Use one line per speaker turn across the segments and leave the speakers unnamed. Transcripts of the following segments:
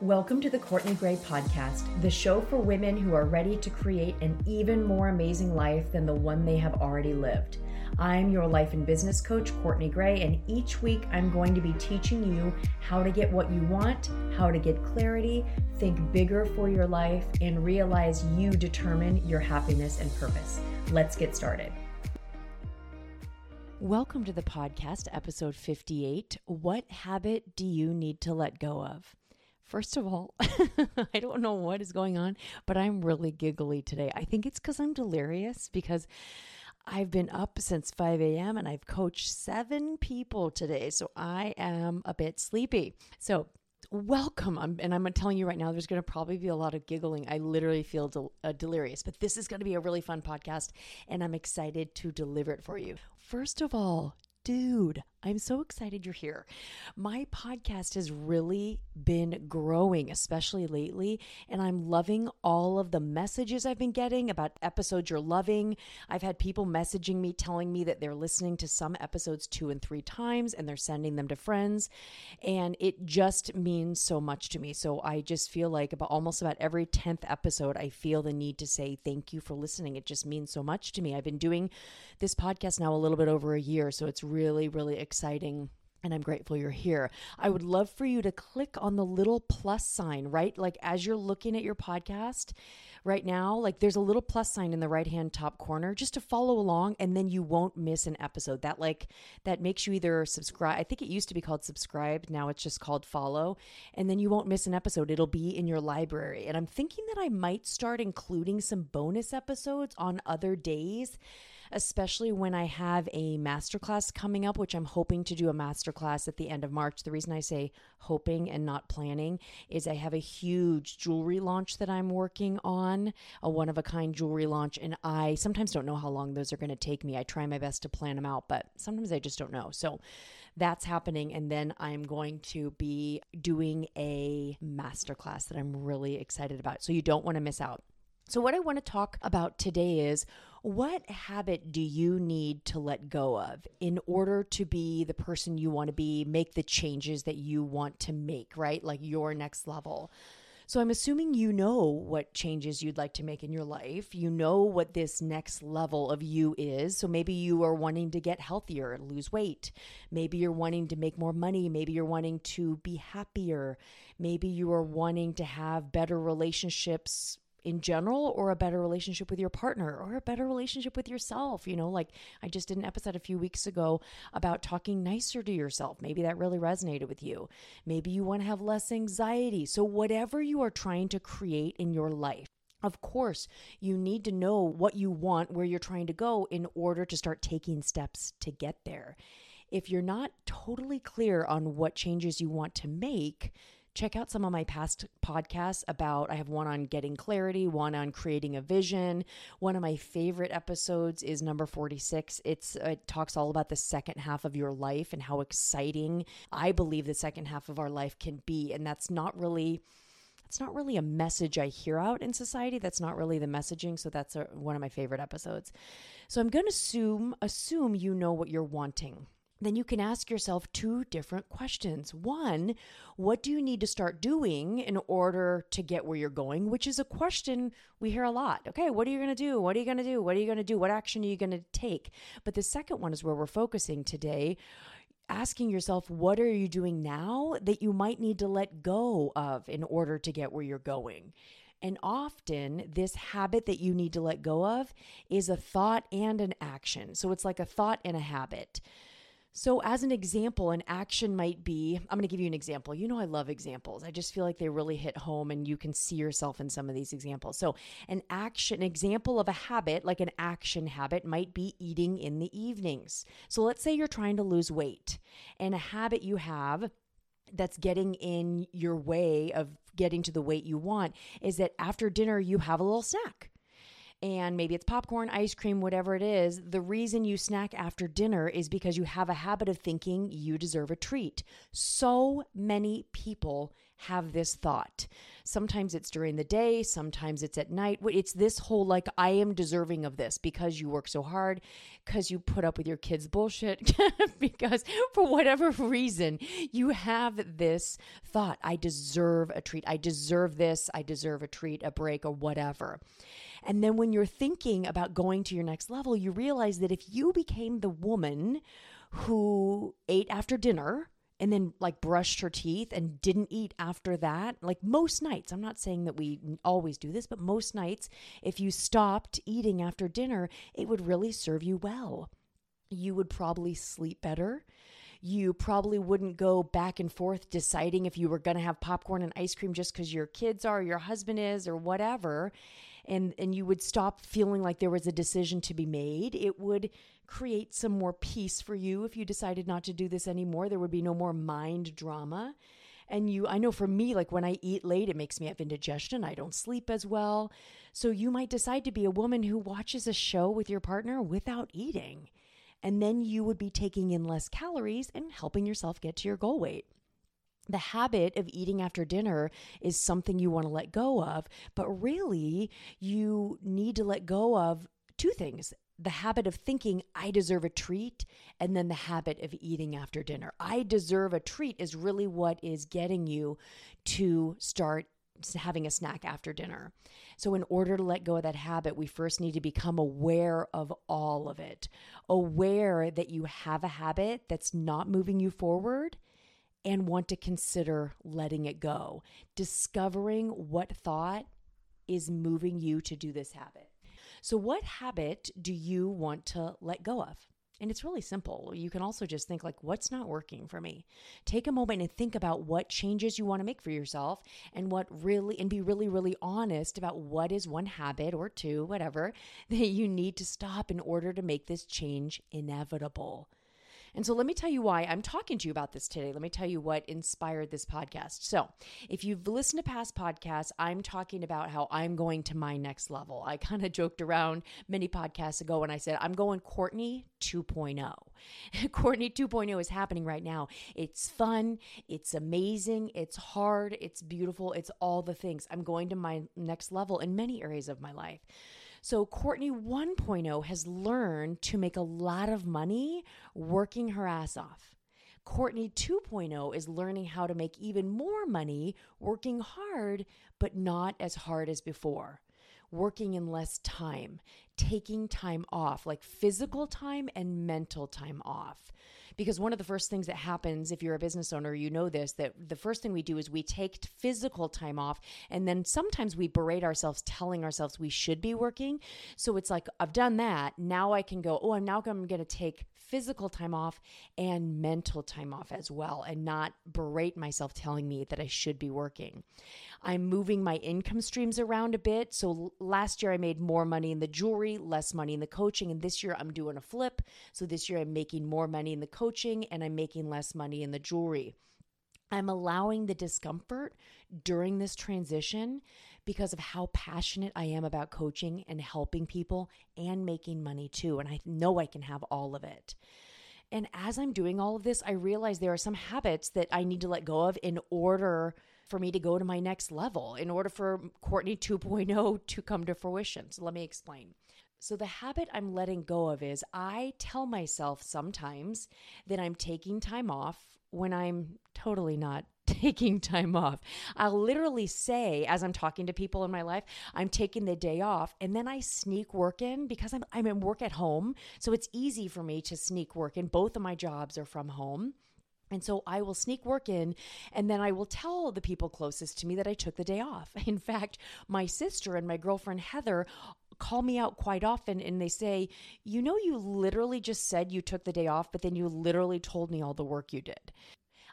Welcome to the Courtney Gray Podcast, the show for women who are ready to create an even more amazing life than the one they have already lived. I'm your life and business coach, Courtney Gray, and each week I'm going to be teaching you how to get what you want, how to get clarity, think bigger for your life, and realize you determine your happiness and purpose. Let's get started. Welcome to the podcast, episode 58. What habit do you need to let go of? First of all, I don't know what is going on, but I'm really giggly today. I think it's because I'm delirious because I've been up since 5 a.m. and I've coached seven people today. So I am a bit sleepy. So welcome. I'm, and I'm telling you right now, there's going to probably be a lot of giggling. I literally feel del- uh, delirious, but this is going to be a really fun podcast, and I'm excited to deliver it for you. First of all, dude, I'm so excited you're here. My podcast has really been growing, especially lately, and I'm loving all of the messages I've been getting about episodes you're loving. I've had people messaging me telling me that they're listening to some episodes two and three times and they're sending them to friends, and it just means so much to me. So I just feel like about almost about every 10th episode, I feel the need to say thank you for listening. It just means so much to me. I've been doing this podcast now a little bit over a year, so it's really, really exciting exciting and I'm grateful you're here. I would love for you to click on the little plus sign, right? Like as you're looking at your podcast right now, like there's a little plus sign in the right-hand top corner just to follow along and then you won't miss an episode. That like that makes you either subscribe. I think it used to be called subscribe, now it's just called follow, and then you won't miss an episode. It'll be in your library. And I'm thinking that I might start including some bonus episodes on other days especially when I have a masterclass coming up, which I'm hoping to do a masterclass at the end of March. The reason I say hoping and not planning is I have a huge jewelry launch that I'm working on, a one of a kind jewelry launch, and I sometimes don't know how long those are going to take me. I try my best to plan them out, but sometimes I just don't know. So that's happening. And then I'm going to be doing a masterclass that I'm really excited about. So you don't want to miss out. So, what I want to talk about today is what habit do you need to let go of in order to be the person you want to be, make the changes that you want to make, right? Like your next level. So I'm assuming you know what changes you'd like to make in your life. You know what this next level of you is. So maybe you are wanting to get healthier, lose weight. Maybe you're wanting to make more money. Maybe you're wanting to be happier. Maybe you are wanting to have better relationships in general or a better relationship with your partner or a better relationship with yourself. You know, like I just did an episode a few weeks ago about talking nicer to yourself. Maybe that really resonated with you. Maybe you want to have less anxiety. So, whatever you are trying to create in your life, of course, you need to know what you want, where you're trying to go in order to start taking steps to get there. If you're not totally clear on what changes you want to make, check out some of my past podcasts about I have one on getting clarity, one on creating a vision. One of my favorite episodes is number 46. It's it talks all about the second half of your life and how exciting I believe the second half of our life can be and that's not really it's not really a message I hear out in society. That's not really the messaging. So that's a, one of my favorite episodes. So I'm going to assume assume you know what you're wanting then you can ask yourself two different questions. One, what do you need to start doing in order to get where you're going? Which is a question we hear a lot. Okay, what are you going to do? What are you going to do? What are you going to do? What action are you going to take? But the second one is where we're focusing today. Asking yourself, what are you doing now that you might need to let go of in order to get where you're going? And often, this habit that you need to let go of is a thought and an action. So it's like a thought and a habit. So, as an example, an action might be I'm going to give you an example. You know, I love examples. I just feel like they really hit home and you can see yourself in some of these examples. So, an action, an example of a habit, like an action habit, might be eating in the evenings. So, let's say you're trying to lose weight and a habit you have that's getting in your way of getting to the weight you want is that after dinner you have a little snack and maybe it's popcorn, ice cream, whatever it is, the reason you snack after dinner is because you have a habit of thinking you deserve a treat. So many people have this thought. Sometimes it's during the day, sometimes it's at night. It's this whole like, I am deserving of this because you work so hard, because you put up with your kids' bullshit, because for whatever reason, you have this thought I deserve a treat. I deserve this. I deserve a treat, a break, or whatever. And then when you're thinking about going to your next level, you realize that if you became the woman who ate after dinner, and then like brushed her teeth and didn't eat after that. Like most nights, I'm not saying that we always do this, but most nights, if you stopped eating after dinner, it would really serve you well. You would probably sleep better. You probably wouldn't go back and forth deciding if you were going to have popcorn and ice cream just because your kids are, your husband is, or whatever. And, and you would stop feeling like there was a decision to be made. It would create some more peace for you if you decided not to do this anymore. There would be no more mind drama. And you, I know for me, like when I eat late, it makes me have indigestion. I don't sleep as well. So you might decide to be a woman who watches a show with your partner without eating. And then you would be taking in less calories and helping yourself get to your goal weight. The habit of eating after dinner is something you want to let go of, but really, you need to let go of two things the habit of thinking I deserve a treat and then the habit of eating after dinner. I deserve a treat is really what is getting you to start having a snack after dinner. So, in order to let go of that habit, we first need to become aware of all of it, aware that you have a habit that's not moving you forward and want to consider letting it go, discovering what thought is moving you to do this habit. So, what habit do you want to let go of? And it's really simple. You can also just think, like, what's not working for me? Take a moment and think about what changes you want to make for yourself and what really, and be really, really honest about what is one habit or two, whatever, that you need to stop in order to make this change inevitable. And so let me tell you why I'm talking to you about this today. Let me tell you what inspired this podcast. So, if you've listened to past podcasts, I'm talking about how I'm going to my next level. I kind of joked around many podcasts ago when I said, I'm going Courtney 2.0. Courtney 2.0 is happening right now. It's fun, it's amazing, it's hard, it's beautiful, it's all the things. I'm going to my next level in many areas of my life. So Courtney 1.0 has learned to make a lot of money working her ass off. Courtney 2.0 is learning how to make even more money working hard, but not as hard as before. Working in less time, taking time off, like physical time and mental time off. Because one of the first things that happens if you're a business owner, you know this, that the first thing we do is we take physical time off. And then sometimes we berate ourselves, telling ourselves we should be working. So it's like, I've done that. Now I can go, oh, I'm now going to take physical time off and mental time off as well, and not berate myself telling me that I should be working. I'm moving my income streams around a bit. So last year I made more money in the jewelry, less money in the coaching. And this year I'm doing a flip. So this year I'm making more money in the coaching and I'm making less money in the jewelry. I'm allowing the discomfort during this transition because of how passionate I am about coaching and helping people and making money too. And I know I can have all of it. And as I'm doing all of this, I realize there are some habits that I need to let go of in order for me to go to my next level in order for Courtney 2.0 to come to fruition. So let me explain. So, the habit I'm letting go of is I tell myself sometimes that I'm taking time off when I'm totally not taking time off. I'll literally say, as I'm talking to people in my life, I'm taking the day off, and then I sneak work in because I'm, I'm in work at home. So, it's easy for me to sneak work in. Both of my jobs are from home. And so I will sneak work in and then I will tell the people closest to me that I took the day off. In fact, my sister and my girlfriend Heather call me out quite often and they say, You know, you literally just said you took the day off, but then you literally told me all the work you did.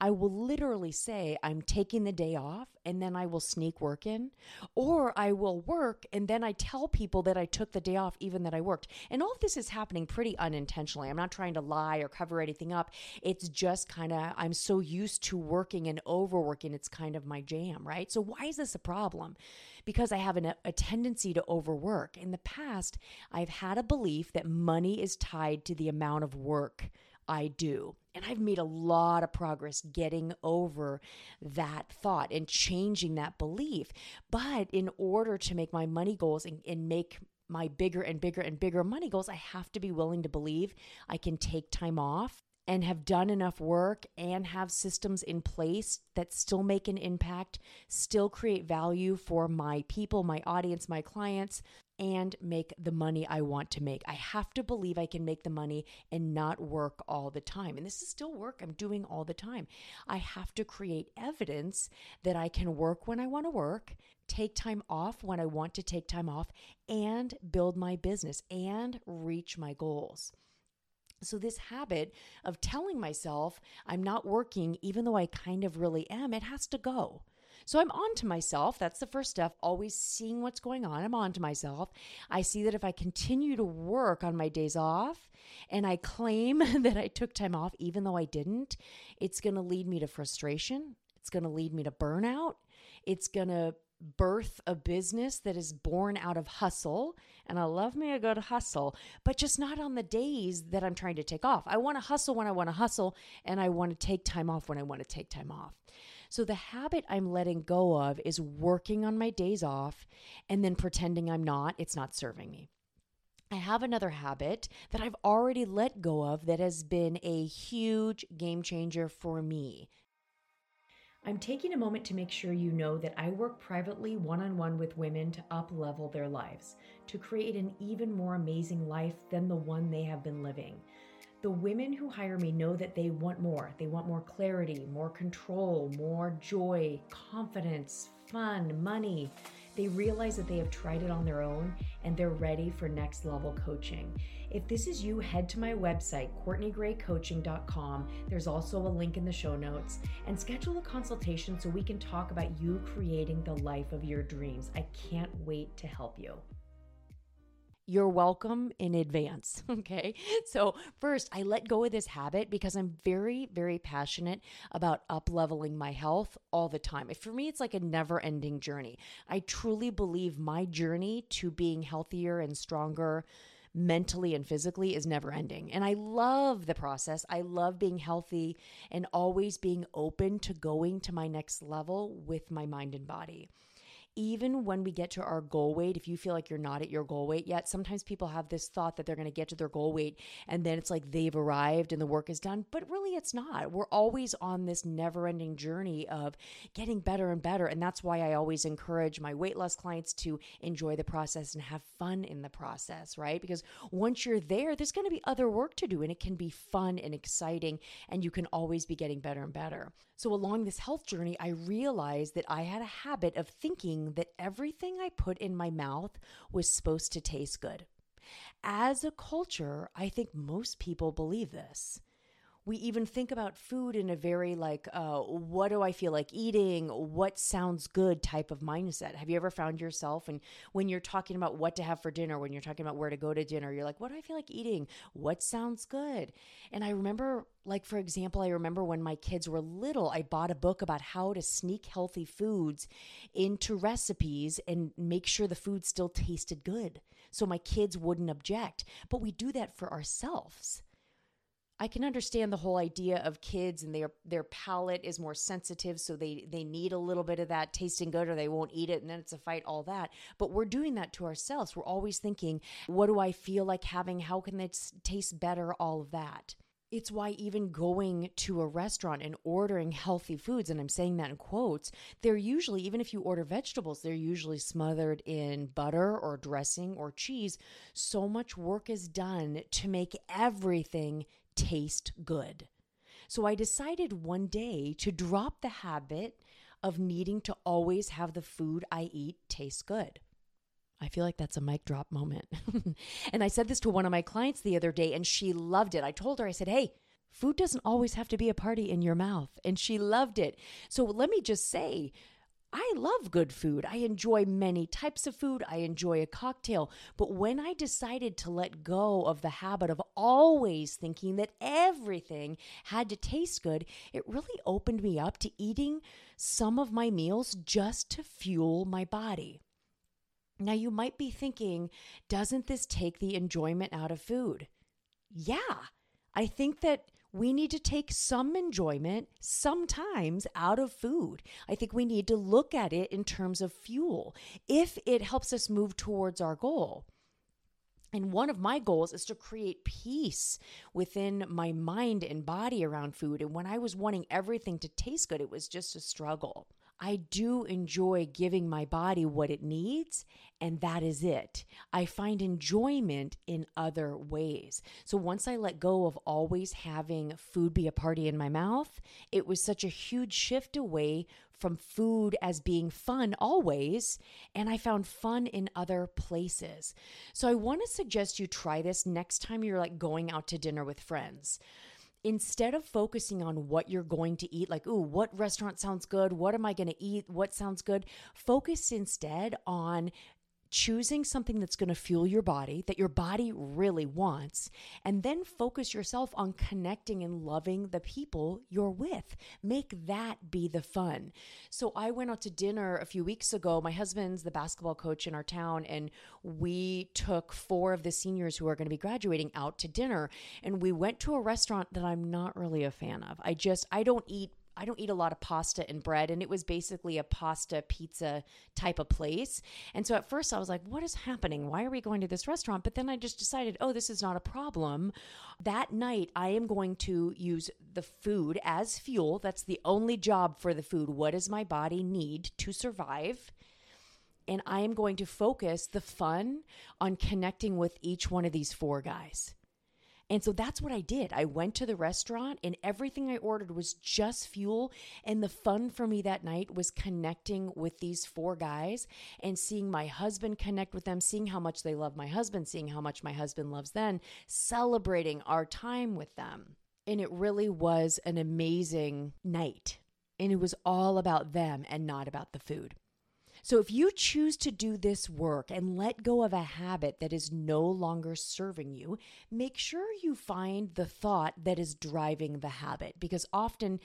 I will literally say, I'm taking the day off and then I will sneak work in, or I will work and then I tell people that I took the day off, even that I worked. And all of this is happening pretty unintentionally. I'm not trying to lie or cover anything up. It's just kind of, I'm so used to working and overworking, it's kind of my jam, right? So, why is this a problem? Because I have an, a tendency to overwork. In the past, I've had a belief that money is tied to the amount of work I do. And I've made a lot of progress getting over that thought and changing that belief. But in order to make my money goals and, and make my bigger and bigger and bigger money goals, I have to be willing to believe I can take time off and have done enough work and have systems in place that still make an impact, still create value for my people, my audience, my clients, and make the money I want to make. I have to believe I can make the money and not work all the time. And this is still work I'm doing all the time. I have to create evidence that I can work when I want to work, take time off when I want to take time off, and build my business and reach my goals. So, this habit of telling myself I'm not working, even though I kind of really am, it has to go. So I'm on to myself. That's the first step, always seeing what's going on. I'm on to myself. I see that if I continue to work on my days off and I claim that I took time off, even though I didn't, it's going to lead me to frustration. It's going to lead me to burnout. It's going to birth a business that is born out of hustle. And I love me a good hustle, but just not on the days that I'm trying to take off. I want to hustle when I want to hustle, and I want to take time off when I want to take time off. So the habit I'm letting go of is working on my days off and then pretending I'm not. It's not serving me. I have another habit that I've already let go of that has been a huge game changer for me. I'm taking a moment to make sure you know that I work privately one on one with women to up level their lives, to create an even more amazing life than the one they have been living. The women who hire me know that they want more. They want more clarity, more control, more joy, confidence, fun, money. They realize that they have tried it on their own and they're ready for next level coaching. If this is you, head to my website, CourtneyGrayCoaching.com. There's also a link in the show notes and schedule a consultation so we can talk about you creating the life of your dreams. I can't wait to help you you're welcome in advance. Okay. So, first, I let go of this habit because I'm very, very passionate about up leveling my health all the time. For me, it's like a never ending journey. I truly believe my journey to being healthier and stronger mentally and physically is never ending. And I love the process. I love being healthy and always being open to going to my next level with my mind and body even when we get to our goal weight, if you feel like you're not at your goal weight yet, sometimes people have this thought that they're going to get to their goal weight and then it's like they've arrived and the work is done. But really, it's not. We're always on this never ending journey of getting better and better. And that's why I always encourage my weight loss clients to enjoy the process and have fun in the process, right? Because once you're there, there's going to be other work to do and it can be fun and exciting and you can always be getting better and better. So, along this health journey, I realized that I had a habit of thinking that everything I put in my mouth was supposed to taste good. As a culture, I think most people believe this we even think about food in a very like uh, what do i feel like eating? What sounds good type of mindset. Have you ever found yourself and when you're talking about what to have for dinner when you're talking about where to go to dinner you're like what do i feel like eating? What sounds good? And i remember like for example i remember when my kids were little i bought a book about how to sneak healthy foods into recipes and make sure the food still tasted good so my kids wouldn't object. But we do that for ourselves I can understand the whole idea of kids and their their palate is more sensitive, so they they need a little bit of that tasting good, or they won't eat it, and then it's a fight. All that, but we're doing that to ourselves. We're always thinking, "What do I feel like having? How can it taste better?" All of that. It's why even going to a restaurant and ordering healthy foods, and I'm saying that in quotes, they're usually, even if you order vegetables, they're usually smothered in butter or dressing or cheese. So much work is done to make everything taste good. So I decided one day to drop the habit of needing to always have the food I eat taste good. I feel like that's a mic drop moment. and I said this to one of my clients the other day, and she loved it. I told her, I said, hey, food doesn't always have to be a party in your mouth. And she loved it. So let me just say, I love good food. I enjoy many types of food. I enjoy a cocktail. But when I decided to let go of the habit of always thinking that everything had to taste good, it really opened me up to eating some of my meals just to fuel my body. Now, you might be thinking, doesn't this take the enjoyment out of food? Yeah, I think that we need to take some enjoyment sometimes out of food. I think we need to look at it in terms of fuel if it helps us move towards our goal. And one of my goals is to create peace within my mind and body around food. And when I was wanting everything to taste good, it was just a struggle. I do enjoy giving my body what it needs, and that is it. I find enjoyment in other ways. So once I let go of always having food be a party in my mouth, it was such a huge shift away from food as being fun always, and I found fun in other places. So I want to suggest you try this next time you're like going out to dinner with friends instead of focusing on what you're going to eat, like, ooh, what restaurant sounds good? What am I going to eat? What sounds good? Focus instead on choosing something that's going to fuel your body, that your body really wants, and then focus yourself on connecting and loving the people you're with. Make that be the fun. So I went out to dinner a few weeks ago. My husband's the basketball coach in our town, and we took four of the seniors who are going to be graduating out to dinner. And we went to a restaurant that I'm not really a fan of. I just, I don't eat I don't eat a lot of pasta and bread. And it was basically a pasta pizza type of place. And so at first I was like, what is happening? Why are we going to this restaurant? But then I just decided, oh, this is not a problem. That night I am going to use the food as fuel. That's the only job for the food. What does my body need to survive? And I am going to focus the fun on connecting with each one of these four guys. And so that's what I did. I went to the restaurant and everything I ordered was just fuel. And the fun for me that night was connecting with these four guys and seeing my husband connect with them, seeing how much they love my husband, seeing how much my husband loves them, celebrating our time with them. And it really was an amazing night. And it was all about them and not about the food. So if you choose to do this work and let go of a habit that is no longer serving you, make sure you find the thought that is driving the habit because often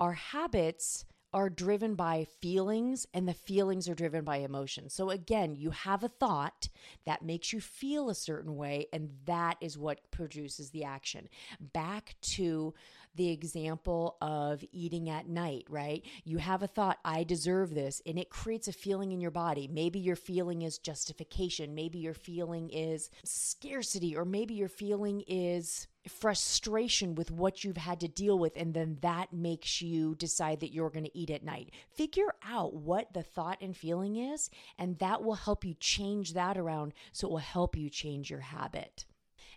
our habits are driven by feelings and the feelings are driven by emotions. So again, you have a thought that makes you feel a certain way and that is what produces the action. Back to the example of eating at night, right? You have a thought, I deserve this, and it creates a feeling in your body. Maybe your feeling is justification, maybe your feeling is scarcity, or maybe your feeling is frustration with what you've had to deal with, and then that makes you decide that you're going to eat at night. Figure out what the thought and feeling is, and that will help you change that around so it will help you change your habit.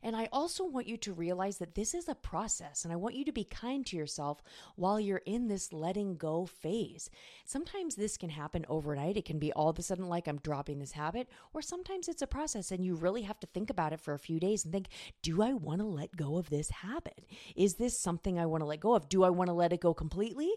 And I also want you to realize that this is a process, and I want you to be kind to yourself while you're in this letting go phase. Sometimes this can happen overnight. It can be all of a sudden like I'm dropping this habit, or sometimes it's a process and you really have to think about it for a few days and think, do I want to let go of this habit? Is this something I want to let go of? Do I want to let it go completely?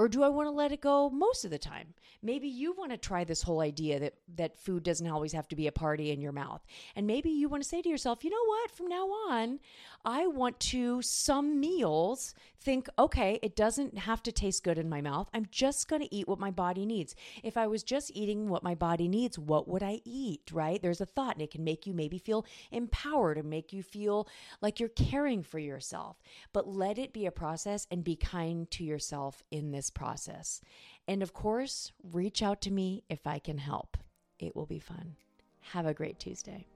Or do I want to let it go most of the time? Maybe you want to try this whole idea that, that food doesn't always have to be a party in your mouth. And maybe you want to say to yourself, you know what, from now on, I want to, some meals, think, okay, it doesn't have to taste good in my mouth. I'm just going to eat what my body needs. If I was just eating what my body needs, what would I eat, right? There's a thought, and it can make you maybe feel empowered and make you feel like you're caring for yourself. But let it be a process and be kind to yourself in process. And of course, reach out to me if I can help. It will be fun. Have a great Tuesday.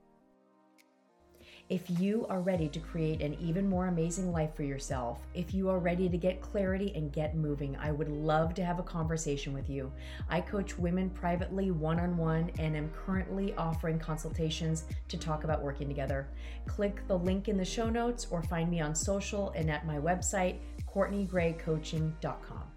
If you are ready to create an even more amazing life for yourself, if you are ready to get clarity and get moving, I would love to have a conversation with you. I coach women privately one on one and am currently offering consultations to talk about working together. Click the link in the show notes or find me on social and at my website, CourtneyGrayCoaching.com.